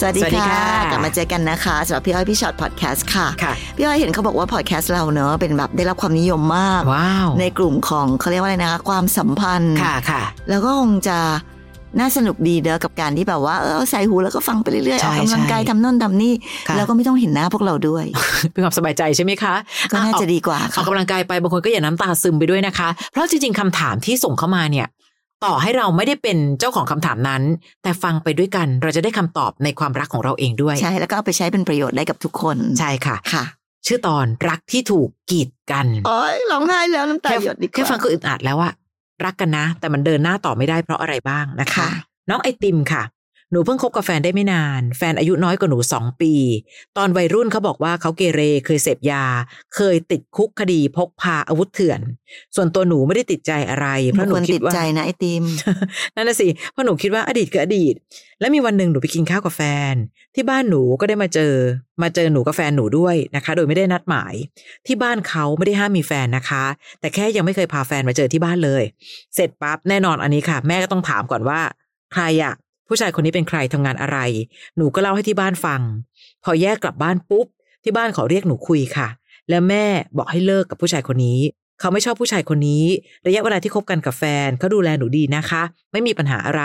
สวัสดีสวัสดีค่ะค่ะกลับมาเจอกันนะคะสำหรับพี่อ้อยพี่ชอ็อตพอดแคสต์ค่ะค่ะ พี่อ้อยเห็นเขาบอกว่าพอดแคสต์เราเนอะเป็นแบบได้รับความนิยมมากว้าวในกลุ่มของเขาเรียกว่าอะไรนะคะความสัมพันธ์ค่ะค่ะ แล้วก็คงจะน่าสนุกดีเนอะกับการที่แบบว่าเออเอาใส่หูแล้วก็ฟังไปเรื่อยๆใช่ออกกำลังกายใช่ทำโน่นทำนี่ค่ะแล้วก็ไม่ต้องเห็นหน้าพวกเราด้วย เป็นความสบายใจใช่ไหมคะ ก็น่าจะอ่ดีกว่าออกอค่ะอกกำลังกายไปบางคนก็อย่าน้ำตาซึมไปด้วยนะคะ เพราะจริงๆคำถามที่ส่งเข้ามาเนี่ย ต่อให้เราไม่ได้เป็นเจ้าของคำถามนั้น แต่ฟังไปด้วยกันเราจะได้คำตอบในความรักของเราเองด้วย ใช่ แล้วก็เอาไปใช้เป็นประโยชน์ได้กับทุกคน ใช่ค่ะค่ะ ชื่อตอนรักที่ถูกกีดกันโอ้ยร้องไห้แล้วน้ำตาแค่หยดดีกว่าแค่ฟังก็อึดอัดแล้วอะรักกันนะ แต่มันเดินหน้าต่อไม่ได้เพราะอะไรบ้างนะคะค่ะน้องไอติมค่ะ หนูเพิ่งคบกับแฟนได้ไม่นาน แฟนอายุน้อยกว่าหนูสองปี ตอนวัยรุ่นเขาบอกว่าเขาเกเรเคยเสพยา เคยติดคุกคดีพกพาอาวุธเถื่อน ส่วนตัวหนูไม่ได้ติดใจอะไร เพราะหนูควรคิติดดว่าใจนะไอติมนั่นน่ะสิเพราะหนูคิดว่าอดีตคืออดีต แล้วมีวันหนึ่งหนูไปกินข้าวกับแฟน ที่บ้านหนูก็ได้มาเจอ มาเจอหนูกับแฟนหนูด้วยนะคะ โดยไม่ได้นัดหมาย ที่บ้านเขาไม่ได้ห้ามมีแฟนนะคะ แต่แค่ยังไม่เคยพาแฟนมาเจอที่บ้านเลย เสร็จปั๊บแน่นอนอันนี้ค่ะ แม่ก็ต้องถามก่อนว่าใครอะ ผู้ชายคนนี้เป็นใครทำงานอะไร หนูก็เล่าให้ที่บ้านฟัง พอแยกกลับบ้านปุ๊บ ที่บ้านขาเรียกหนูคุยค่ะ แล้วแม่บอกให้เลิกกับผู้ชายคนนี้ เขาไม่ชอบผู้ชายคนนี้ ระยะเวลาที่คบกันกับแฟนเขาดูแลหนูดีนะคะ ไม่มีปัญหาอะไร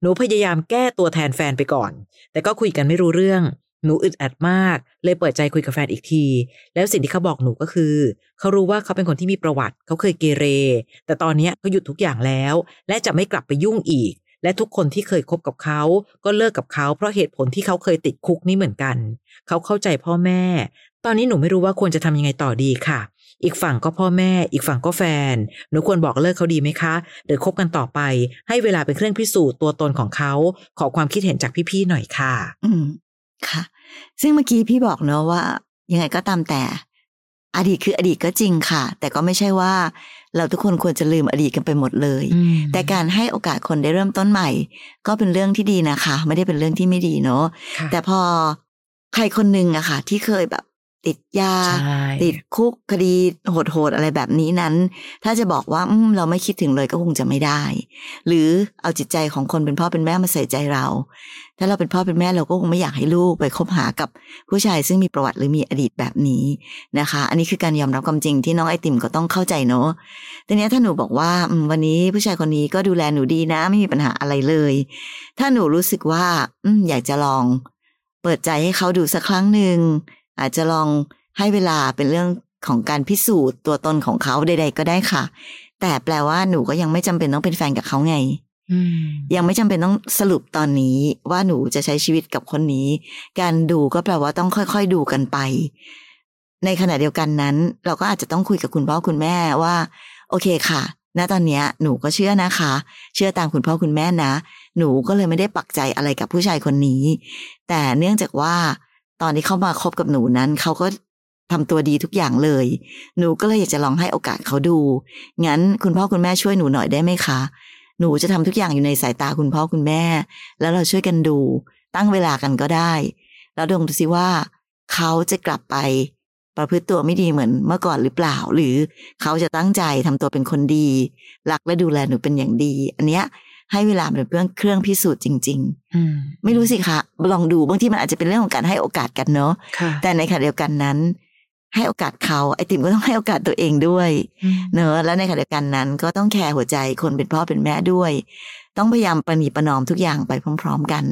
หนูพยายามแก้ตัวแทนแฟนไปก่อน แต่ก็คุยกันไม่รู้เรื่อง หนูอึดอัดมาก เลยเปิดใจคุยกับแฟนอีกที แล้วสิ่งที่เขาบอกหนูก็คือ เขารู้ว่าเขาเป็นคนที่มีประวัติ เขาเคยเกเร แต่ตอนนี้เขาหยุดทุกอย่างแล้ว และจะไม่กลับไปยุ่งอีก และทุกคนที่เคยคบกับเขา ก็เลิกกับเขาเพราะเหตุผลที่เขาเคยติดคุกนี่เหมือนกัน เขาเข้าใจพ่อแม่ ตอนนี้หนูไม่รู้ว่าควรจะทำยังไงต่อดีค่ะ อีกฝั่งก็พ่อแม่ อีกฝั่งก็แฟน หนูควรบอกเลิกเขาดีไหมคะ หรือคบกันต่อไป ให้เวลาเป็นเครื่องพิสูจน์ตัวตนของเขา ขอความคิดเห็นจากพี่ๆหน่อยค่ะ อืมค่ะ ซึ่งเมื่อกี้พี่บอกเนอะว่า ยังไงก็ตามแต่ อดีตคืออดีตก็จริงค่ะ แต่ก็ไม่ใช่ว่า เราทุกคนควรจะลืมอดีตกันไปหมดเลย แต่การให้โอกาสคนได้เริ่มต้นใหม่ ก็เป็นเรื่องที่ดีนะคะ ไม่ได้เป็นเรื่องที่ไม่ดีเนาะค่ะแต่พอใครคนหนึ่งอะค่ะ ที่เคยแบบ ติดยาใช่ติดคุกคดีโหดๆอะไรแบบนี้นั้น ถ้าจะบอกว่าอืมเราไม่คิดถึงเลยก็คงจะไม่ได้ หรือเอาจิตใจของคนเป็นพ่อเป็นแม่มาใส่ใจเรา ถ้าเราเป็นพ่อเป็นแม่เราก็คงไม่อยากให้ลูกไปคบหากับผู้ชายซึ่งมีประวัติหรือมีอดีตแบบนี้นะคะ อันนี้คือการยอมรับความจริงที่น้องไอติมก็ต้องเข้าใจเนาะทีเนี้ยถ้าหนูบอกว่าอืมวันนี้ผู้ชายคนนี้ก็ดูแลหนูดีนะ ไม่มีปัญหาอะไรเลย ถ้าหนูรู้สึกว่าอืมอยากจะลองเปิดใจให้เขาดูสักครั้งหนึ่ง อาจจะลองให้เวลาเป็นเรื่องของการพิสูจน์ตัวตนของเขาใดๆก็ได้ค่ะ แต่แปลว่าหนูก็ยังไม่จำเป็นต้องเป็นแฟนกับเขาไงอืมยังไม่จำเป็นต้องสรุปตอนนี้ว่าหนูจะใช้ชีวิตกับคนนี้ การดูก็แปลว่าต้องค่อยๆดูกันไป ในขณะเดียวกันนั้น เราก็อาจจะต้องคุยกับคุณพ่อคุณแม่ว่า โอเคค่ะ ณตอนเนี้ยหนูก็เชื่อนะคะ เชื่อตามคุณพ่อคุณแม่นะ หนูก็เลยไม่ได้ปักใจอะไรกับผู้ชายคนนี้ แต่เนื่องจากว่า ตอนที่เขามาคบกับหนูนั้นเขาก็ทำตัวดีทุกอย่างเลย หนูก็เลยอยากจะลองให้โอกาสเขาดู งั้นคุณพ่อคุณแม่ช่วยหนูหน่อยได้ไหมคะ หนูจะทำทุกอย่างอยู่ในสายตาคุณพ่อคุณแม่ แล้วเราช่วยกันดู ตั้งเวลากันก็ได้ แล้วดงดูสิว่าเขาจะกลับไปประพฤติตัวไม่ดีเหมือนเมื่อก่อนหรือเปล่า หรือเขาจะตั้งใจทำตัวเป็นคนดี รักและดูแลหนูเป็นอย่างดี อันเนี้ย ให้เวลาเป็นเครื่องเครื่องพิสูจน์จริงอืมๆไม่รู้สิคะลองดูบางทีมันอาจจะเป็นเรื่องของการให้โอกาสกันเนาะค่ะแต่ในขณะเดียวกันนั้น ให้โอกาสเขาไอติมก็ต้องให้โอกาสตัวเองด้วยอืมเนอะแล้วในขณะเดียวกันนั้น ก็ต้องแคร์หัวใจคนเป็นพ่อเป็นแม่ด้วย ต้องพยายามประนีประนอมทุกอย่างไปพร้อม ๆ กัน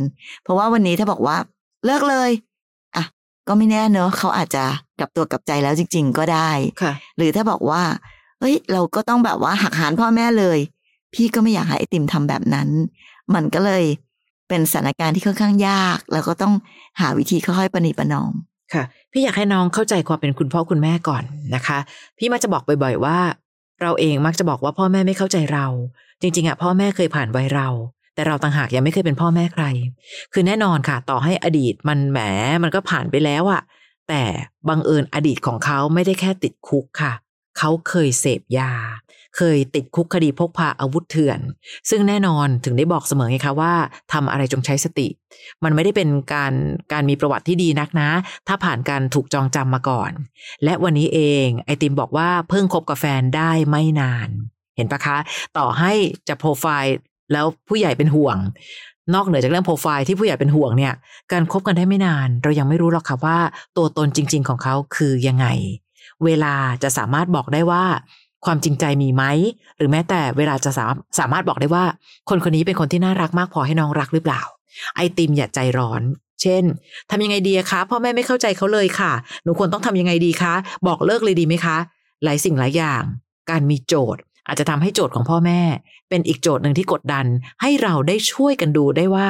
เพราะว่าวันนี้ถ้าบอกว่าเลิกเลยอะก็ไม่แน่เนอะเขาอาจจะกลับตัวกลับใจแล้วจริง ๆ ก็ได้ค่ะหรือถ้าบอกว่าเฮ้ยเราก็ต้องแบบว่าหักหานพ่อแม่เลย พี่ก็ไม่อยากให้ไอติมทำแบบนั้น มันก็เลยเป็นสถานการณ์ที่ค่อนข้างยาก แล้วก็ต้องหาวิธีค่อยๆประนีประนอมค่ะ พี่อยากให้น้องเข้าใจความเป็นคุณพ่อคุณแม่ก่อนนะคะ พี่มักจะบอกบ่อย ๆ ว่า เราเองมักจะบอกว่าพ่อแม่ไม่เข้าใจเรา จริงๆอะพ่อแม่เคยผ่านวัยเรา แต่เราต่างหากยังไม่เคยเป็นพ่อแม่ใคร คือแน่นอนค่ะ ต่อให้อดีตมันแหมมันก็ผ่านไปแล้วอะ แต่บังเอิญอดีตของเขาไม่ได้แค่ติดคุกค่ะ เขาเคยเสพยา เคยติดคุกคดีพกพาอาวุธเถื่อน ซึ่งแน่นอนถึงได้บอกเสมอไงคะว่าทำอะไรจงใช้สติ มันไม่ได้เป็นการการมีประวัติที่ดีนักนะ ถ้าผ่านการถูกจองจำมาก่อน และวันนี้เองไอติมบอกว่าเพิ่งคบกับแฟนได้ไม่นาน เห็นปะคะ ต่อให้จะโปรไฟล์แล้วผู้ใหญ่เป็นห่วง นอกเหนือจากเรื่องโปรไฟล์ที่ผู้ใหญ่เป็นห่วงเนี่ย การคบกันได้ไม่นาน เรายังไม่รู้หรอกค่ะว่า ตัวตนจริง ๆ ของเขาคือยังไง เวลาจะสามารถบอกได้ว่า ความจริงใจมีไหม หรือแม้แต่เวลาจะสามสามารถบอกได้ว่า คนคนนี้เป็นคนที่น่ารักมากพอให้น้องรักหรือเปล่า ไอติมอย่าใจร้อน เช่นทำยังไงดีคะพ่อแม่ไม่เข้าใจเขาเลยค่ะ หนูควรต้องทำยังไงดีคะ บอกเลิกเลยดีไหมคะ หลายสิ่งหลายอย่าง การมีโจทย์อาจจะทำให้โจทย์ของพ่อแม่ เป็นอีกโจทย์หนึ่งที่กดดัน ให้เราได้ช่วยกันดูได้ว่า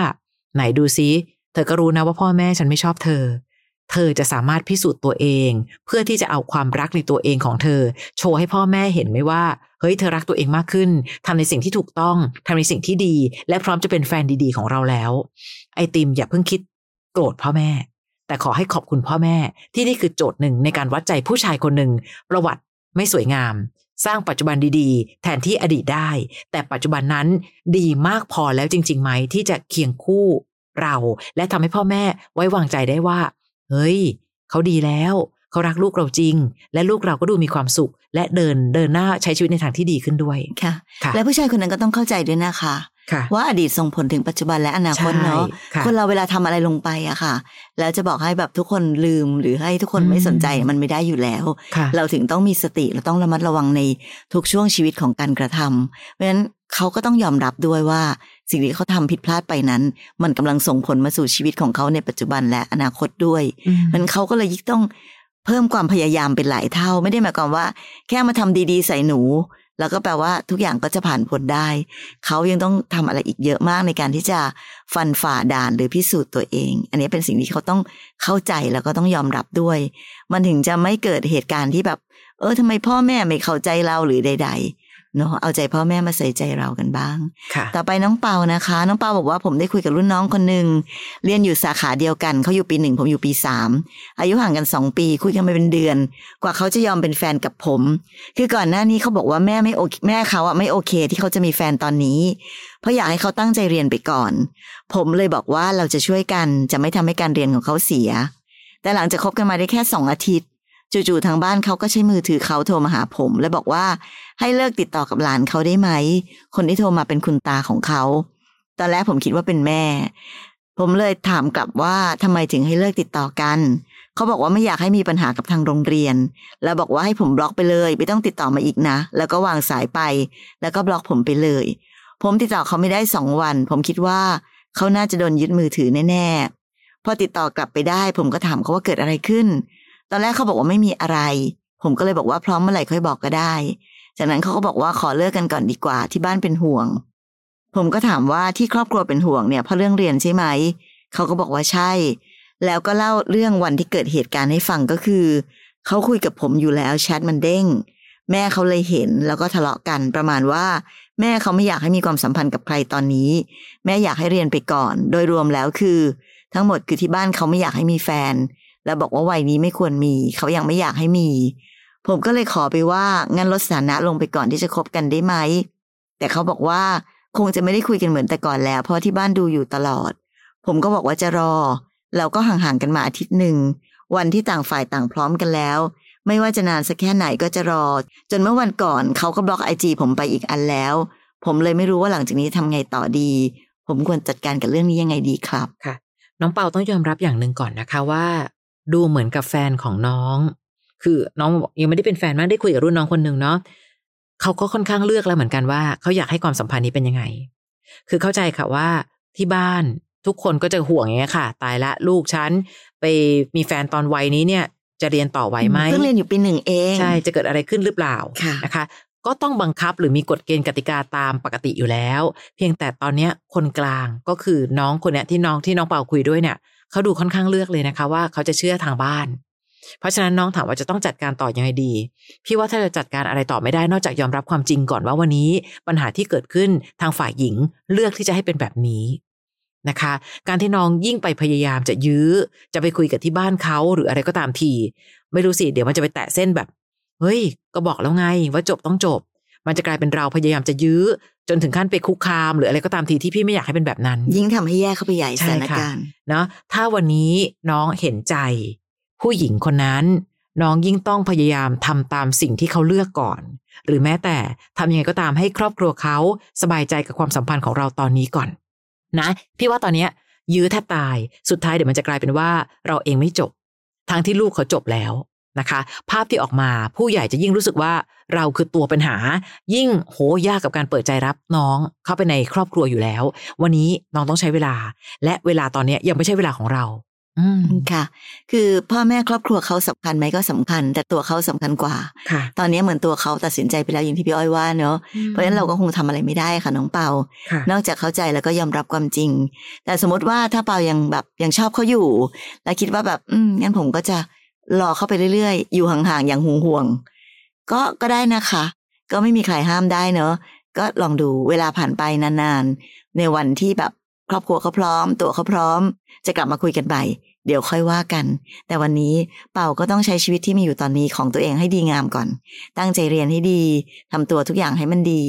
ไหนดูซิ เธอก็รู้นะว่าพ่อแม่ฉันไม่ชอบเธอ เธอจะสามารถพิสูจน์ตัวเอง เพื่อที่จะเอาความรักในตัวเองของเธอ โชว์ให้พ่อแม่เห็นไหมว่า เฮ้ยเธอรักตัวเองมากขึ้นทำในสิ่งที่ถูกต้องทำในสิ่งที่ดี และพร้อมจะเป็นแฟนดีๆของเราแล้ว ไอติมอย่าเพิ่งคิดโกรธพ่อแม่ แต่ขอให้ขอบคุณพ่อแม่ ที่นี่คือโจทย์หนึ่งในการวัดใจผู้ชายคนหนึ่งประวัติไม่สวยงาม สร้างปัจจุบันดีๆ แทนที่อดีตได้ แต่ปัจจุบันนั้นดีมากพอแล้วจริงๆไหมที่จะเคียงคู่เรา และทำให้พ่อแม่ไว้วางใจได้ว่า เฮ้ยเขาดีแล้วเขารักลูกเราจริง และลูกเราก็ดูมีความสุข และเดินเดินหน้าใช้ชีวิตในทางที่ดีขึ้นด้วยค่ะค่ะและผู้ชายคนนั้นก็ต้องเข้าใจด้วยนะคะค่ะว่าอดีตส่งผลถึงปัจจุบันและอนาคตเนาะใช่ค่ะคนเราเวลาทำอะไรลงไปอะค่ะ แล้วจะบอกให้แบบทุกคนลืมหรือให้ทุกคนอืมไม่สนใจมันไม่ได้อยู่แล้วค่ะเราถึงต้องมีสติเราต้องระมัดระวังในทุกช่วงชีวิตของการกระทำเพราะฉะนั้นเขาก็ต้องยอมรับด้วยว่า สิ่งที่เขาทำผิดพลาดไปนั้น มันกำลังส่งผลมาสู่ชีวิตของเขาในปัจจุบันและอนาคตด้วยอืมมันเขาก็เลยยิ่งต้องเพิ่มความพยายามเป็นหลายเท่า ไม่ได้หมายความว่า แค่มาทำดีๆ ใส่หนู แล้วก็แปลว่าทุกอย่างก็จะผ่านพ้นได้ เขายังต้องทำอะไรอีกเยอะมากในการที่จะฟันฝ่าด่านหรือพิสูจน์ตัวเอง อันนี้เป็นสิ่งที่เขาต้องเข้าใจแล้วก็ต้องยอมรับด้วย มันถึงจะไม่เกิดเหตุการณ์ที่แบบ เออทำไมพ่อแม่ไม่เข้าใจเราหรือใด ๆ เนาะเอาใจพ่อแม่มาใส่ใจเรากันบ้างค่ะต่อไปน้องเปานะคะ น้องเปาบอกว่าผมได้คุยกับรุ่นน้องคนหนึ่งเรียนอยู่สาขาเดียวกันเขาอยู่ปีหนึ่งผมอยู่ปีสามอายุห่างกันสองปี คุยกันมาเป็นเดือน กว่าเขาจะยอมเป็นแฟนกับผม คือก่อนหน้านี้เขาบอกว่าแม่ไม่โอเคแม่เขาอะไม่โอเค ที่เขาจะมีแฟนตอนนี้ เพราะอยากให้เขาตั้งใจเรียนไปก่อน ผมเลยบอกว่าเราจะช่วยกันจะไม่ทำให้การเรียนของเขาเสีย แต่หลังจากคบกันมาได้แค่สองอาทิตย์ จู่ๆทางบ้านเขาก็ใช้มือถือเขาโทรมาหาผม และบอกว่าให้เลิกติดต่อกับหลานเขาได้ไหม คนที่โทรมาเป็นคุณตาของเขา ตอนแรกผมคิดว่าเป็นแม่ ผมเลยถามกลับว่าทำไมถึงให้เลิกติดต่อกัน เขาบอกว่าไม่อยากให้มีปัญหากับทางโรงเรียน แล้วบอกว่าให้ผมบล็อกไปเลย ไม่ต้องติดต่อมาอีกนะ แล้วก็วางสายไป แล้วก็บล็อกผมไปเลย ผมติดต่อเขาไม่ได้สองวัน ผมคิดว่าเขาน่าจะโดนยึดมือถือแน่ๆพอติดต่อกลับไปได้ ผมก็ถามเขาว่าเกิดอะไรขึ้น ตอนแรกเขาบอกว่าไม่มีอะไร ผมก็เลยบอกว่าพร้อมเมื่อไหร่ค่อยบอกก็ได้ จากนั้นเขาก็บอกว่าขอเลิกกันก่อนดีกว่าที่บ้านเป็นห่วง ผมก็ถามว่าที่ครอบครัวเป็นห่วงเนี่ยเพราะเรื่องเรียนใช่ไหม เขาก็บอกว่าใช่ แล้วก็เล่าเรื่องวันที่เกิดเหตุการณ์ให้ฟังก็คือ เขาคุยกับผมอยู่แล้วแชทมันเด้ง แม่เขาเลยเห็นแล้วก็ทะเลาะกันประมาณว่า แม่เขาไม่อยากให้มีความสัมพันธ์กับใครตอนนี้ แม่อยากให้เรียนไปก่อน โดยรวมแล้วคือ ทั้งหมดคือที่บ้านเขาไม่อยากให้มีแฟน แล้วบอกว่าวัยนี้ไม่ควรมี เขายังไม่อยากให้มี ผมก็เลยขอไปว่างั้นลดสถานะลงไปก่อนที่จะคบกันได้ไหม แต่เขาบอกว่าคงจะไม่ได้คุยกันเหมือนแต่ก่อนแล้ว เพราะที่บ้านดูอยู่ตลอด ผมก็บอกว่าจะรอ เราก็ห่างๆกันมาอาทิตย์หนึ่ง วันที่ต่างฝ่ายต่างพร้อมกันแล้ว ไม่ว่าจะนานสักแค่ไหนก็จะรอ จนเมื่อวันก่อนเขาก็บล็อกไอจีผมไปอีกอันแล้ว ผมเลยไม่รู้ว่าหลังจากนี้ทำไงต่อดี ผมควรจัดการกับเรื่องนี้ยังไงดีครับค่ะ น้องเปาต้องยอมรับอย่างหนึ่งก่อนนะคะว่า ดูเหมือนกับแฟนของน้อง คือน้องบอกยังไม่ได้เป็นแฟนมากได้คุยกับรุ่นน้องคนหนึ่งเนาะเขาก็ค่อนข้างเลือกแล้วเหมือนกันว่าเขาอยากให้ความสัมพันธ์นี้เป็นยังไง คือเข้าใจค่ะว่าที่บ้านทุกคนก็จะห่วงอย่างเงี้ยค่ะ ตายละลูกฉันไปมีแฟนตอนวัยนี้เนี่ย จะเรียนต่อไหวไหมเพิ่งเรียนอยู่ปีหนึ่งเองใช่จะเกิดอะไรขึ้นหรือเปล่าค่ะนะคะ ก็ต้องบังคับหรือมีกฎเกณฑ์กติกาตามปกติอยู่แล้ว เพียงแต่ตอนเนี้ยคนกลางก็คือน้องคนเนี้ยที่น้องที่น้องเป่าคุยด้วยเนี่ย เขาดูค่อนข้างเลือกเลยนะคะ ว่าเขาจะเชื่อทางบ้าน เพราะฉะนั้นน้องถามว่าจะต้องจัดการต่อยังไงดี พี่ว่าถ้าจะจัดการอะไรต่อไม่ได้นอกจากยอมรับความจริงก่อนว่าวันนี้ปัญหาที่เกิดขึ้นทางฝ่ายหญิงเลือกที่จะให้เป็นแบบนี้นะคะ การที่น้องยิ่งไปพยายามจะยื้อ จะไปคุยกับที่บ้านเขาหรืออะไรก็ตามที ไม่รู้สิเดี๋ยวมันจะไปแตะเส้นแบบ เฮ้ย ก็บอกแล้วไงว่าจบต้องจบ มันจะกลายเป็นเราพยายามจะยื้อ จนถึงขั้นไปคุกคาม หรืออะไรก็ตามทีที่พี่ไม่อยากให้เป็นแบบนั้น ยิ่งทำให้แย่เข้าไปใหญ่สใช่ถานค่ะการณ์เนาะถ้าวันนี้น้องเห็นใจ ผู้หญิงคนนั้น น้องยิ่งต้องพยายามทำตามสิ่งที่เขาเลือกก่อน หรือแม้แต่ทำยังไงก็ตามให้ครอบครัวเขาสบายใจกับความสัมพันธ์ของเราตอนนี้ก่อน นะ พี่ว่าตอนเนี้ย ยื้อแทบตายสุดท้ายเดี๋ยวมันจะกลายเป็นว่า เราเองไม่จบทั้งที่ลูกเขาจบแล้ว นะคะ ภาพที่ออกมาผู้ใหญ่จะยิ่งรู้สึกว่าเราคือตัวปัญหา ยิ่งโหยากกับการเปิดใจรับน้องเข้าไปในครอบครัวอยู่แล้ว วันนี้น้องต้องใช้เวลา และเวลาตอนเนี้ยยังไม่ใช่เวลาของเรา อืมค่ะ คือพ่อแม่ครอบครัวเขาสำคัญไหมก็สำคัญ แต่ตัวเขาสำคัญกว่าค่ะตอนนี้เหมือนตัวเขาตัดสินใจไปแล้วอย่างที่พี่อ้อยว่าเนอะเพราะฉะนั้นเราก็คงทำอะไรไม่ได้ค่ะน้องเปาค่ะนอกจากเข้าใจแล้วก็ยอมรับความจริง แต่สมมติว่าถ้าเปายังแบบยังชอบเขาอยู่ แล้วคิดว่าแบบ อืมงั้นผมก็จะ รอเข้าไปเรื่อยๆ อยู่ห่างๆ อย่างห่วงๆก็ก็ได้นะคะ ก็ไม่มีใครห้ามได้เนอะ ก็ลองดูเวลาผ่านไปนานๆ ในวันที่แบบครอบครัวเขาพร้อม ตัวเขาพร้อม จะกลับมาคุยกันใหม่เดี๋ยวค่อยว่ากัน แต่วันนี้เป่าก็ต้องใช้ชีวิตที่มีอยู่ตอนนี้ของตัวเองให้ดีงามก่อน ตั้งใจเรียนให้ดีทำตัวทุกอย่างให้มันดี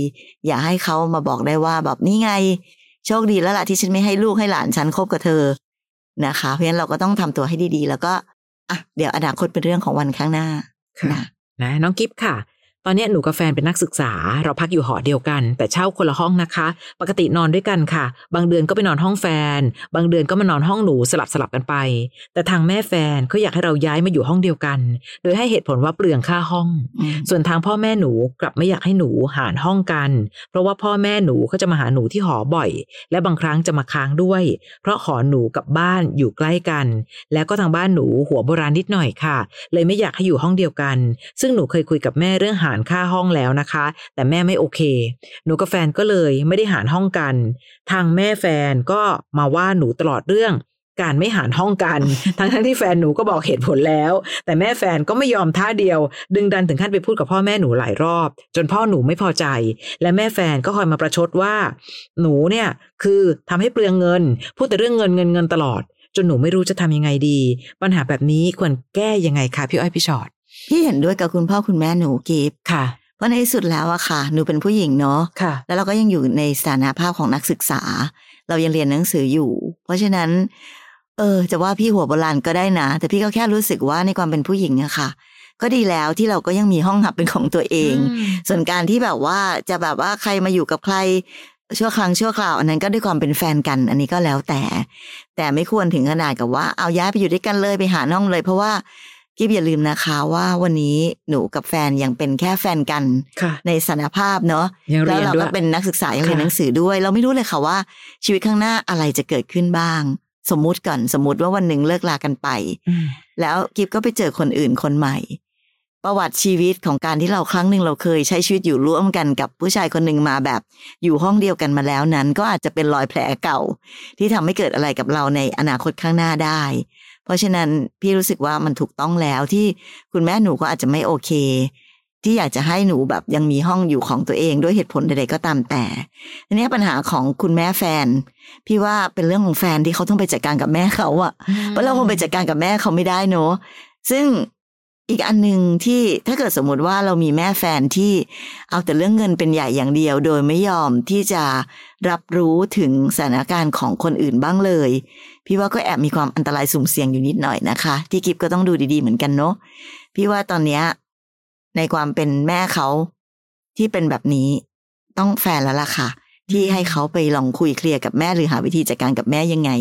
อย่าให้เขามาบอกได้ว่าแบบนี่ไง โชคดีแล้วล่ะที่ฉันไม่ให้ลูกให้หลานฉันคบกับเธอนะคะ เพราะฉะนั้นเราก็ต้องทำตัวให้ดีๆ แล้วก็ อะเดี๋ยวอนาคตเป็นเรื่องของวันข้างหน้าค่ะนะนะน้องกิฟค่ะ ตอนเนี้ยหนูกับแฟนเป็นนักศึกษา เราพักอยู่หอเดียวกัน แต่เช่าคนละห้องนะคะ ปกตินอนด้วยกันค่ะ บางเดือนก็ไปนอนห้องแฟน บางเดือนก็มานอนห้องหนูสลับสลับกันไป แต่ทางแม่แฟนเขาอยากให้เราย้ายมาอยู่ห้องเดียวกัน โดยให้เหตุผลว่าเปลืองค่าห้องอืมส่วนทางพ่อแม่หนูกลับไม่อยากให้หนูหารห้องกัน เพราะว่าพ่อแม่หนูเขาจะมาหาหนูที่หอบ่อย และบางครั้งจะมาค้างด้วย เพราะหอหนูกับบ้านอยู่ใกล้กัน แล้วก็ทางบ้านหนูหัวโบราณนิดหน่อยค่ะ เลยไม่อยากให้อยู่ห้องเดียวกัน ซึ่งหนูเคยคุยกับแม่เรื่องหารค่าห้องแล้วนะคะ แต่แม่ไม่โอเค หนูกับแฟนก็เลยไม่ได้หารห้องกัน ทางแม่แฟนก็มาว่าหนูตลอดเรื่องการไม่หารห้องกัน ทั้งทั้งที่แฟนหนูก็บอกเหตุผลแล้ว แต่แม่แฟนก็ไม่ยอมท่าเดียว ดึงดันถึงขั้นไปพูดกับพ่อแม่หนูหลายรอบ จนพ่อหนูไม่พอใจ และแม่แฟนก็คอยมาประชดว่า หนูเนี่ยคือทำให้เปลืองเงิน พูดแต่เรื่องเงินเงินเงินตลอด จนหนูไม่รู้จะทำยังไงดี ปัญหาแบบนี้ควรแก้ยังไงคะพี่อ้อยพี่ชอต พี่เห็นด้วยกับคุณพ่อคุณแม่หนูกิฟต์ค่ะ เพราะในที่สุดแล้วอะค่ะ หนูเป็นผู้หญิงเนาะค่ะ แล้วเราก็ยังอยู่ในสถานภาพของนักศึกษา เรายังเรียนหนังสืออยู่ เพราะฉะนั้น เออ จะว่าพี่หัวโบราณก็ได้นะ แต่พี่ก็แค่รู้สึกว่าในความเป็นผู้หญิงอะค่ะก็ดีแล้วที่เราก็ยังมีห้องหับเป็นของตัวเอง ส่วนการที่แบบว่าจะแบบว่าใครมาอยู่กับใครชั่วครั้งชั่วคราวอันนั้นก็ด้วยความเป็นแฟนกัน อันนี้ก็แล้วแต่ แต่ไม่ควรถึงขนาดกับว่าเอาย้ายไปอยู่ด้วยกันเลยไปหาน้องเลย เพราะว่า กิฟอย่าลืมนะคะว่าวันนี้หนูกับแฟนยังเป็นแค่แฟนกันค่ะในสถานภาพเนาะยังแล้เรีวยนเราด้วก็ยเป็นนักศึกษายังเรียนค่ะหนังสือด้วย เราไม่รู้เลยค่ะว่า ชีวิตข้างหน้าอะไรจะเกิดขึ้นบ้าง สมมุติก่อนสมมุติว่าวันหนึ่งเลิกลากันไปอืมแล้วกิฟก็ไปเจอคนอื่นคนใหม่ ประวัติชีวิตของการที่เราครั้งหนึ่งเราเคยใช้ชีวิตอยู่ร่วมกันกับผู้ชายคนหนึ่งมาแบบ อยู่ห้องเดียวกันมาแล้วนั้น ก็อาจจะเป็นรอยแผลเก่า ที่ทำให้เกิดอะไรกับเราในอนาคตข้างหน้าได้ เพราะฉะนั้นพี่รู้สึกว่ามันถูกต้องแล้วที่คุณแม่หนูก็อาจจะไม่โอเค ที่อยากจะให้หนูแบบยังมีห้องอยู่ของตัวเองด้วยเหตุผลใดๆก็ตามแต่ทีนี้ปัญหาของคุณแม่แฟน พี่ว่าเป็นเรื่องของแฟนที่เขาต้องไปจัดการกับแม่เขาอะเพราะเราคงไปจัดการกับแม่เขาไม่ได้เนอะซึ่งอีกอันหนึ่งที่ถ้าเกิดสมมติว่าเรามีแม่แฟนที่เอาแต่เรื่องเงินเป็นใหญ่อย่างเดียว โดยไม่ยอมที่จะรับรู้ถึงสถานการณ์ของคนอื่นบ้างเลย พี่ว่าก็แอบมีความอันตรายสุ่มเสี่ยงอยู่นิดหน่อยนะคะ ที่กิฟก็ต้องดูดีๆเหมือนกันเนาะพี่ว่าตอนเนี้ยในความเป็นแม่เขาที่เป็นแบบนี้ต้องแฟนแล้วล่ะค่ะ ที่ให้เขาไปลองคุยเคลียร์กับแม่หรือหาวิธีจัดการกับแม่ยังไง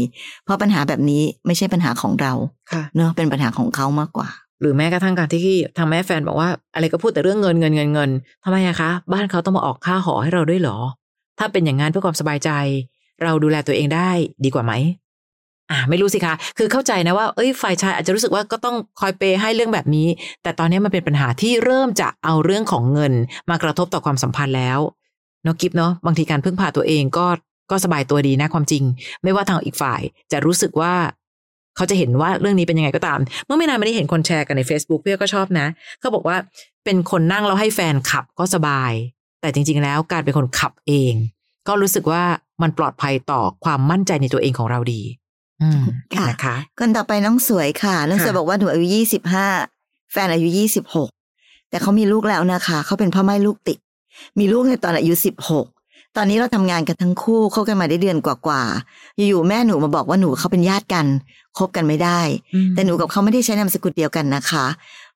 เพราะปัญหาแบบนี้ไม่ใช่ปัญหาของเราค่ะเนอะเป็นปัญหาของเขามากกว่า หรือแม้กระทั่งการที่ทางแม่แฟนบอกว่า อะไรก็พูดแต่เรื่องเงินเงินเงินเงินทำไมอะคะ บ้านเขาต้องมาออกค่าหอให้เราด้วยเหรอ ถ้าเป็นอย่างนั้นเพื่อความสบายใจ เราดูแลตัวเองได้ดีกว่าไหม อ่าไม่รู้สิคะ คือเข้าใจนะว่า เอ้ย ฝ่ายชายอาจจะรู้สึกว่าก็ต้องคอยเปย์ให้เรื่องแบบนี้ แต่ตอนนี้มันเป็นปัญหาที่เริ่มจะเอาเรื่องของเงิน มากระทบต่อความสัมพันธ์แล้วเนาะกิฟเนาะ บางทีการพึ่งพาตัวเองก็ก็สบายตัวดีนะความจริง ไม่ว่าทางอีกฝ่ายจะรู้สึกว่า เขาจะเห็นว่าเรื่องนี้เป็นยังไงก็ตาม เมื่อไม่นานมานี้เห็นคนแชร์กันใน Facebook พี่อก็ชอบนะ เขาบอกว่าเป็นคนนั่งแล้วให้แฟนขับก็สบาย แต่จริง ๆ แล้วการเป็นคนขับเอง ก็รู้สึกว่ามันปลอดภัยต่อความมั่นใจในตัวเองของเราดี ค่ะนะคะ คนต่อไปน้องสวยค่ะน้องสวยค่ะบอกว่าหนูอายุยี่สิบห้าแฟนอายุยี่สิบหกแต่เขามีลูกแล้วนะคะ เขาเป็นพ่อแม่ลูกติด มีลูกในตอนอายุสิบหกตอนนี้เราทำงานกันทั้งคู่คบกันมาได้เดือนกว่าๆอยู่ๆแม่หนูมาบอกว่าหนูเขาเป็นญาติกันคบกันไม่ได้อืมแต่หนูกับเขาไม่ได้ใช้นามสกุลเดียวกันนะคะ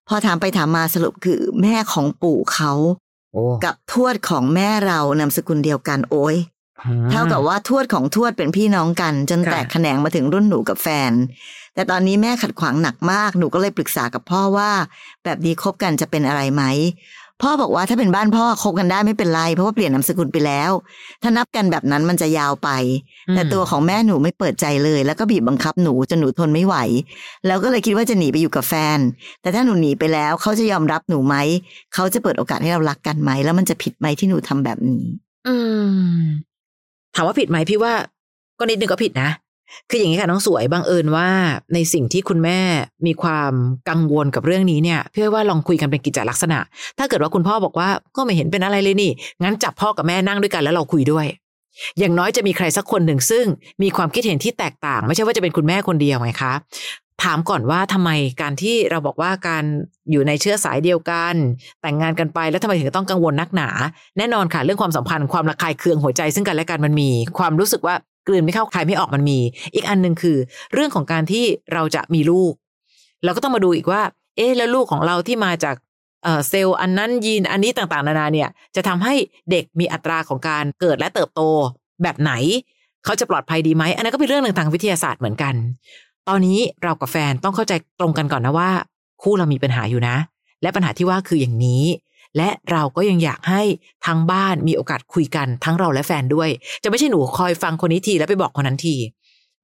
พอถามไปถามมาสรุปคือแม่ของปู่เขาโอ้กับทวดของแม่เรานามสกุลเดียวกันโอ้ย เท่ากับว่าทวดของทวดเป็นพี่น้องกัน จนค่ะแตกแขนงมาถึงรุ่นหนูกับแฟน แต่ตอนนี้แม่ขัดขวางหนักมากหนูก็เลยปรึกษากับพ่อว่า แบบนี้คบกันจะเป็นอะไรไหมพ่อบอกว่าถ้าเป็นบ้านพ่อคบกันได้ไม่เป็นไร เพราะว่าเปลี่ยนนามสกุลไปแล้ว ถ้านับกันแบบนั้นมันจะยาวไป แต่ตัวของแม่หนูไม่เปิดใจเลย แล้วก็บีบบังคับหนูจนหนูทนไม่ไหว แล้วก็เลยคิดว่าจะหนีไปอยู่กับแฟน แต่ถ้าหนูหนีไปแล้วเขาจะยอมรับหนูไหมเขาจะเปิดโอกาสให้เรารักกันไหมแล้วมันจะผิดไหมที่หนูทำแบบนี้ อืม ถามว่าผิดไหมพี่ว่า ก็นิดนึงก็ผิดนะ คืออย่างนี้ค่ะน้องสวยบังเอิญว่า ในสิ่งที่คุณแม่มีความกังวลกับเรื่องนี้เนี่ยพี่ว่าลองคุยกันเป็นกิจลักษณะ ถ้าเกิดว่าคุณพ่อบอกว่าก็ไม่เห็นเป็นอะไรเลยนี่งั้นจับพ่อกับแม่นั่งด้วยกันแล้วเราคุยด้วย อย่างน้อยจะมีใครสักคนหนึ่งซึ่งมีความคิดเห็นที่แตกต่าง ไม่ใช่ว่าจะเป็นคุณแม่คนเดียวไงคะ ถามก่อนว่าทำไมการที่เราบอกว่าการอยู่ในเชื้อสายเดียวกัน แต่งงานกันไปแล้วทำไมถึงต้องกังวลนักหนา แน่นอนค่ะ เรื่องความสัมพันธ์ความระคายเคืองหัวใจ ซึ่งกันและกันมันมี ความรู้สึกว่ากลืนไม่เข้าคายไม่ออกมันมี อีกอันหนึ่งคือ เรื่องของการที่เราจะมีลูก เราก็ต้องมาดูอีกว่า เอ๊ะแล้วลูกของเราที่มาจากเซลล์อันนั้นยีนอันนี้ต่างๆ นานาเนี่ย จะทำให้เด็กมีอัตราของการเกิดและเติบโตแบบไหน เขาจะปลอดภัยดีไหมอันนั้นก็เป็นเรื่องหนึ่งทางวิทยาศาสตร์เหมือนกัน ตอนนี้เรากับแฟนต้องเข้าใจตรงกันก่อนนะว่า คู่เรามีปัญหาอยู่นะ และปัญหาที่ว่าคืออย่างนี้ และเราก็ยังอยากให้ทั้งบ้านมีโอกาสคุยกันทั้งเราและแฟนด้วย จะไม่ใช่หนูคอยฟังคนนี้ทีแล้วไปบอกคนนั้นที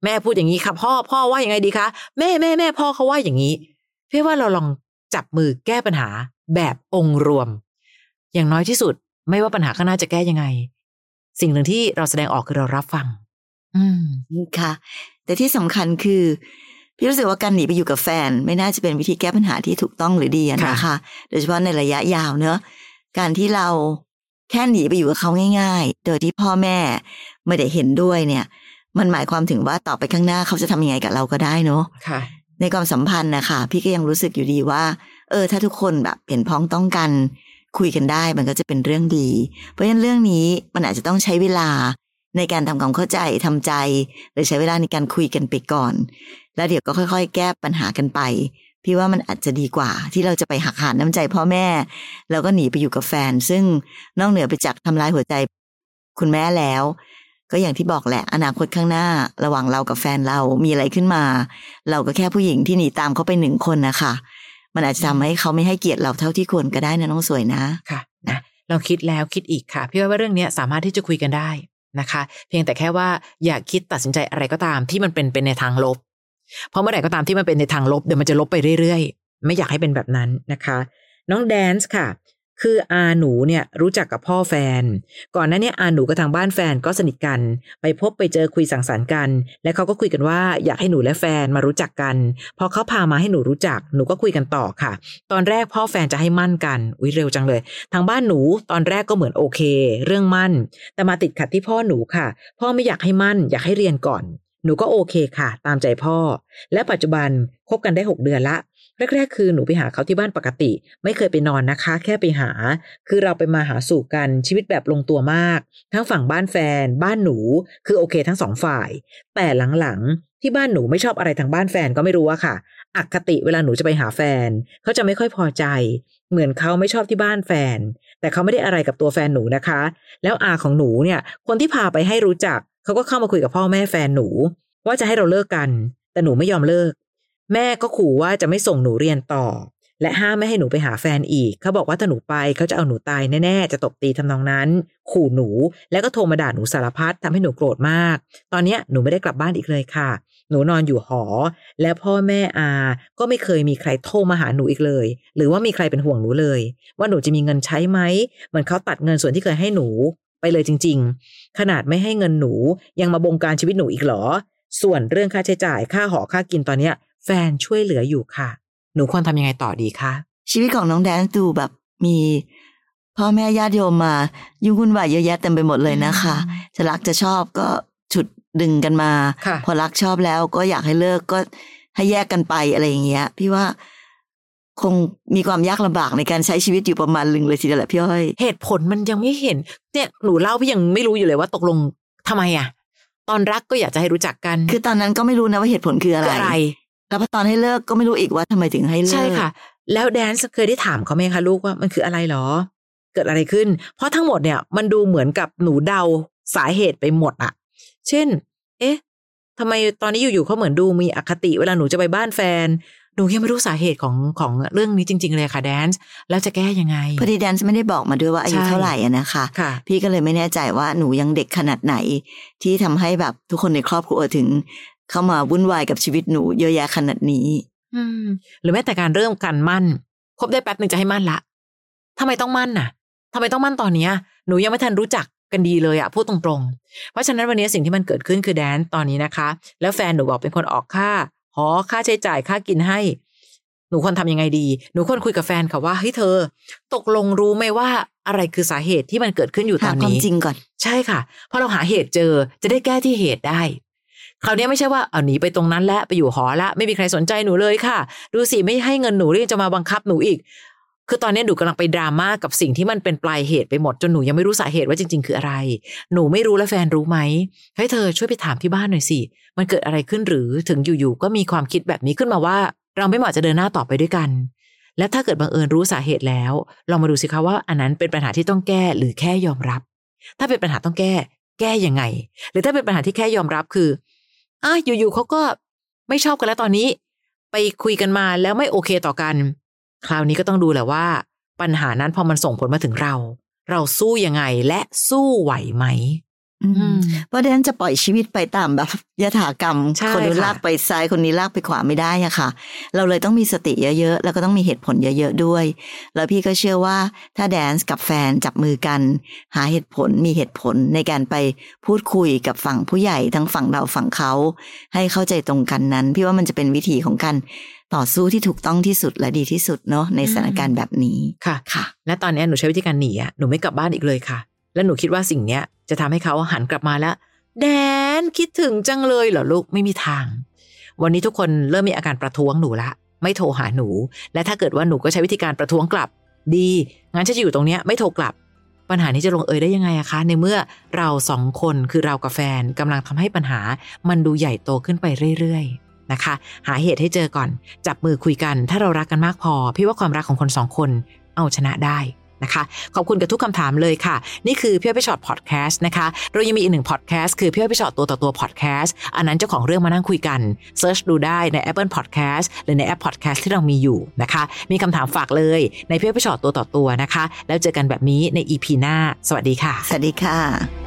แม่พูดอย่างนี้ค่ะพ่อพ่อว่ายังไงดีคะแม่แม่แม่พ่อเขาว่าอย่างนี้เพื่อว่าเราลองจับมือแก้ปัญหาแบบองค์รวม อย่างน้อยที่สุด ไม่ว่าปัญหาข้างหน้าจะแก้ยังไง สิ่งหนึ่งที่เราแสดงออกคือเรารับฟัง อืมค่ะ แต่ที่สำคัญคือพี่รู้สึกว่าการหนีไปอยู่กับแฟน ไม่น่าจะเป็นวิธีแก้ปัญหาที่ถูกต้องหรือดีอะนะคะ โดยเฉพาะในระยะยาวเนอะการที่เราแค่หนีไปอยู่กับเขาง่าย ๆ โดยที่พ่อแม่ไม่ได้เห็นด้วยเนี่ย มันหมายความถึงว่าต่อไปข้างหน้าเขาจะทำยังไงกับเราก็ได้เนอะค่ะในความสัมพันธ์นะคะพี่ก็ยังรู้สึกอยู่ดีว่า เออ ถ้าทุกคนแบบเห็นพ้องต้องกัน คุยกันได้มันก็จะเป็นเรื่องดี เพราะฉะนั้นเรื่องนี้มันอาจจะต้องใช้เวลา ในการทำความเข้าใจทำใจหรือใช้เวลาในการคุยกันไปก่อน แล้วเดี๋ยวก็ค่อย ๆ แก้ปัญหากันไป พี่ว่ามันอาจจะดีกว่า ที่เราจะไปหักหานน้ำใจพ่อแม่ แล้วก็หนีไปอยู่กับแฟน ซึ่งนอกเหนือไปจากทำลายหัวใจ คุณแม่แล้ว ก็อย่างที่บอกแหละอนาคตข้างหน้า ระหว่างเรากับแฟนเรามีอะไรขึ้นมา เราก็แค่ผู้หญิงที่หนีตามเขาไปหนึ่งคนนะคะมันอาจจะทำให้เขาไม่ให้เกียรติเราเท่าที่ควรก็ได้นะน้องสวยนะค่ะนะลองคิดแล้วคิดอีกค่ะ พี่ว่าเรื่องนี้สามารถที่จะคุยกันได้ นะคะ เพียงแต่แค่ว่าอย่าคิดตัดสินใจอะไรก็ตามที่มันเป็นเป็นในทางลบ เพราะเมื่อไหร่ก็ตามที่มันเป็นในทางลบเดี๋ยวมันจะลบไปเรื่อยๆ ไม่อยากให้เป็นแบบนั้นนะคะ น้องแดนซ์ค่ะ คืออาหนูเนี่ยรู้จักกับพ่อแฟน ก่อนหน้านี้อาหนูกับทางบ้านแฟนก็สนิทกัน ไปพบไปเจอคุยสังสรรค์กัน และเขาก็คุยกันว่าอยากให้หนูและแฟนมารู้จักกัน พอเขาพามาให้หนูรู้จักหนูก็คุยกันต่อค่ะ ตอนแรกพ่อแฟนจะให้มั่นกันอุ้ยเร็วจังเลย ทางบ้านหนูตอนแรกก็เหมือนโอเค เรื่องมั่น แต่มาติดขัดที่พ่อหนูค่ะ พ่อไม่อยากให้มั่น อยากให้เรียนก่อน หนูก็โอเคค่ะ ตามใจพ่อ และปัจจุบันคบกันได้ 6 เดือนละ แรกๆคือหนูไปหาเขาที่บ้านปกติ ไม่เคยไปนอนนะคะ แค่ไปหา คือเราไปมาหาสู่กันชีวิตแบบลงตัวมาก ทั้งฝั่งบ้านแฟน บ้านหนู คือโอเค ทั้งสองฝ่าย แต่หลังๆที่บ้านหนูไม่ชอบอะไรทางบ้านแฟนก็ไม่รู้อะค่ะอคติเวลาหนูจะไปหาแฟน เขาจะไม่ค่อยพอใจ เหมือนเขาไม่ชอบที่บ้านแฟน แต่เขาไม่ได้อะไรกับตัวแฟนหนูนะคะ แล้วอาของหนูเนี่ย คนที่พาไปให้รู้จัก เขาก็เข้ามาคุยกับพ่อแม่แฟนหนู ว่าจะให้เราเลิกกัน แต่หนูไม่ยอมเลิก แม่ก็ขู่ว่าจะไม่ส่งหนูเรียนต่อ และห้ามไม่ให้หนูไปหาแฟนอีก เขาบอกว่าถ้าหนูไปเขาจะเอาหนูตายแน่ๆ จะตบตีทำนองนั้น ขู่หนู แล้วก็โทรมาด่าหนูสารพัดทำให้หนูโกรธมาก ตอนเนี้ยหนูไม่ได้กลับบ้านอีกเลยค่ะ หนูนอนอยู่หอ และพ่อแม่อา ก็ไม่เคยมีใครโทรมาหาหนูอีกเลย หรือว่ามีใครเป็นห่วงหนูเลย ว่าหนูจะมีเงินใช้ไหมเหมือนเขาตัดเงินส่วนที่เคยให้หนูไปเลยจริง ๆ ขนาดไม่ให้เงินหนูยังมาบงการชีวิตหนูอีกเหรอ ส่วนเรื่องค่าใช้จ่ายค่าหอค่ากินตอนเนี้ย แฟนช่วยเหลืออยู่ค่ะ หนูควรทำยังไงต่อดีคะชีวิตของน้องแดนซ์ดูแบบมีพ่อแม่ญาติโยมมา ยุ่งวุ่นวายเยอะแยะเต็มไปหมดเลยนะคะ จะรักจะชอบก็ฉุดดึงกันมาค่ะพอรักชอบแล้วก็อยากให้เลิกก็ให้แยกกันไปอะไรอย่างเงี้ย พี่ว่าคงมีความยากลำบากในการใช้ชีวิตอยู่ประมาณหนึ่งเลยทีเดียวแหละพี่อ้อย เหตุผลมันยังไม่เห็น เนี่ยหนูเล่าพี่ยังไม่รู้อยู่เลยว่าตกลงทำไมอะ ตอนรักก็อยากจะให้รู้จักกัน คือตอนนั้นก็ไม่รู้นะว่าเหตุผลคืออะไรคืออะไร แล้วพอตอนให้เลิกก็ไม่รู้อีกว่าทำไมถึงให้เลิกใช่ค่ะ แล้วแดนซ์เคยได้ถามเขาไหมคะลูกว่ามันคืออะไรหรอ เกิดอะไรขึ้น เพราะทั้งหมดเนี่ยมันดูเหมือนกับหนูเดาสาเหตุไปหมดอะเช่น เอ๊ะทำไมตอนนี้อยู่ๆเขาเหมือนดูมีอคติเวลาหนูจะไปบ้านแฟนหนูยังไม่รู้สาเหตุของของเรื่องนี้จริง ๆ เลยค่ะแดนซ์แล้วจะแก้ยังไงพอดีแดนซ์ไม่ได้บอกมาด้วยว่าอายุใช่เท่าไหร่อะนะคะค่ะพี่ก็เลยไม่แน่ใจว่าหนูยังเด็กขนาดไหน ที่ทำให้แบบทุกคนในครอบครัวถึง เข้ามาวุ่นวายกับชีวิตหนูเยอะแยะขนาดนี้อืมหรือแม้แต่การเริ่มการมั่นคบได้แป๊บหนึ่งจะให้มั่นละทำไมต้องมั่นน่ะทำไมต้องมั่นตอนเนี้ยหนูยังไม่ทันรู้จักกันดีเลยอะพูดตรงๆ เพราะฉะนั้นวันนี้สิ่งที่มันเกิดขึ้นคือแดนตอนนี้นะคะ แล้วแฟนหนูบอกเป็นคนออกค่าหอค่าใช้จ่ายค่ากินให้ หนูควรทำยังไงดี หนูควรคุยกับแฟนค่ะว่าเฮ้ยเธอ ตกลงรู้ไหมว่าอะไรคือสาเหตุที่มันเกิดขึ้นอยู่ตหาอนความนี้จริงก่อน ใช่ค่ะ เพราะเราหาเหตุเจอจะได้แก้ที่เหตุได้ คราวนี้ไม่ใช่ว่าเอาหนีไปตรงนั้นและไปอยู่หอละไม่มีใครสนใจหนูเลยค่ะ ดูสิไม่ให้เงินหนูเรียกจะมาบังคับหนูอีก คือตอนนี้หนูกำลังไปดราม่ากับสิ่งที่มันเป็นปลายเหตุไปหมดจนหนูยังไม่รู้สาเหตุว่าจริง ๆ คืออะไร หนูไม่รู้และแฟนรู้ไหมให้เธอช่วยไปถามที่บ้านหน่อยสิมันเกิดอะไรขึ้นหรือถึงอยู่ๆก็มีความคิดแบบนี้ขึ้นมาว่า เราไม่เหมาะจะเดินหน้าต่อไปด้วยกัน และถ้าเกิดบังเอิญรู้สาเหตุแล้วลองมาดูสิคะว่าอันนั้นเป็นปัญหาที่ต้องแก้หรือแค่ยอมรับ ถ้าเป็นปัญหาต้องแก้ แก้ยังไง หรือถ้าเป็นปัญหาที่แค่ยอมรับคือ อะอยู่ๆเขาก็ไม่ชอบกันแล้วตอนนี้ ไปคุยกันมาแล้วไม่โอเคต่อกัน คราวนี้ก็ต้องดูแหละว่า ปัญหานั้นพอมันส่งผลมาถึงเรา เราสู้ยังไงและสู้ไหวไหม เพราะฉะนั้นจะปล่อยชีวิตไปตามแบบยถากรรมใช่คนนู้นค่ะลากไปซ้ายคนนี้ลากไปขวาไม่ได้อะค่ะ เราเลยต้องมีสติเยอะๆ แล้วก็ต้องมีเหตุผลเยอะๆด้วย แล้วพี่ก็เชื่อว่าถ้าแดนซ์กับแฟนจับมือกัน หาเหตุผลมีเหตุผลในการไปพูดคุยกับฝั่งผู้ใหญ่ทั้งฝั่งเราฝั่งเขา ให้เข้าใจตรงกันนั้น พี่ว่ามันจะเป็นวิธีของการต่อสู้ที่ถูกต้องที่สุดและดีที่สุดเนาะในสถานการณ์แบบนี้ค่ะค่ะ และตอนนี้หนูใช้วิธีการหนีอะหนูไม่กลับบ้านอีกเลยค่ะ และหนูคิดว่าสิ่งเนี้ยจะทำให้เขาหันกลับมาแล้ว แดนคิดถึงจังเลยเหรอลูกไม่มีทาง วันนี้ทุกคนเริ่มมีอาการประท้วงหนูละ ไม่โทรหาหนู และถ้าเกิดว่าหนูก็ใช้วิธีการประท้วงกลับ ดีงั้นฉันจะอยู่ตรงเนี้ยไม่โทรกลับ ปัญหานี้จะลงเอยได้ยังไงอะคะ ในเมื่อเราสองคนคือเรากับแฟนกำลังทำให้ปัญหา มันดูใหญ่โตขึ้นไปเรื่อยๆนะคะ หาเหตุให้เจอก่อน จับมือคุยกัน ถ้าเรารักกันมากพอ พี่ว่าความรักของคนสองคนเอาชนะได้ นะคะ ขอบคุณกับทุกคำถามเลยค่ะ นี่คือพี่อ้อยพี่ฉอดพอดแคสต์นะคะ เรายังมีอีกหนึ่งพอดแคสต์คือพี่อ้อยพี่ฉอดตัวต่อตัวพอดแคสต์อันนั้นเจ้าของเรื่องมานั่งคุยกัน search ดูได้ใน Apple Podcast หรือในแอปพอดแคสต์ที่เรามีอยู่นะคะ มีคำถามฝากเลยในพี่อ้อยพี่ฉอดตัวต่อตัวนะคะ แล้วเจอกันแบบนี้ใน EP หน้า สวัสดีค่ะ สวัสดีค่ะ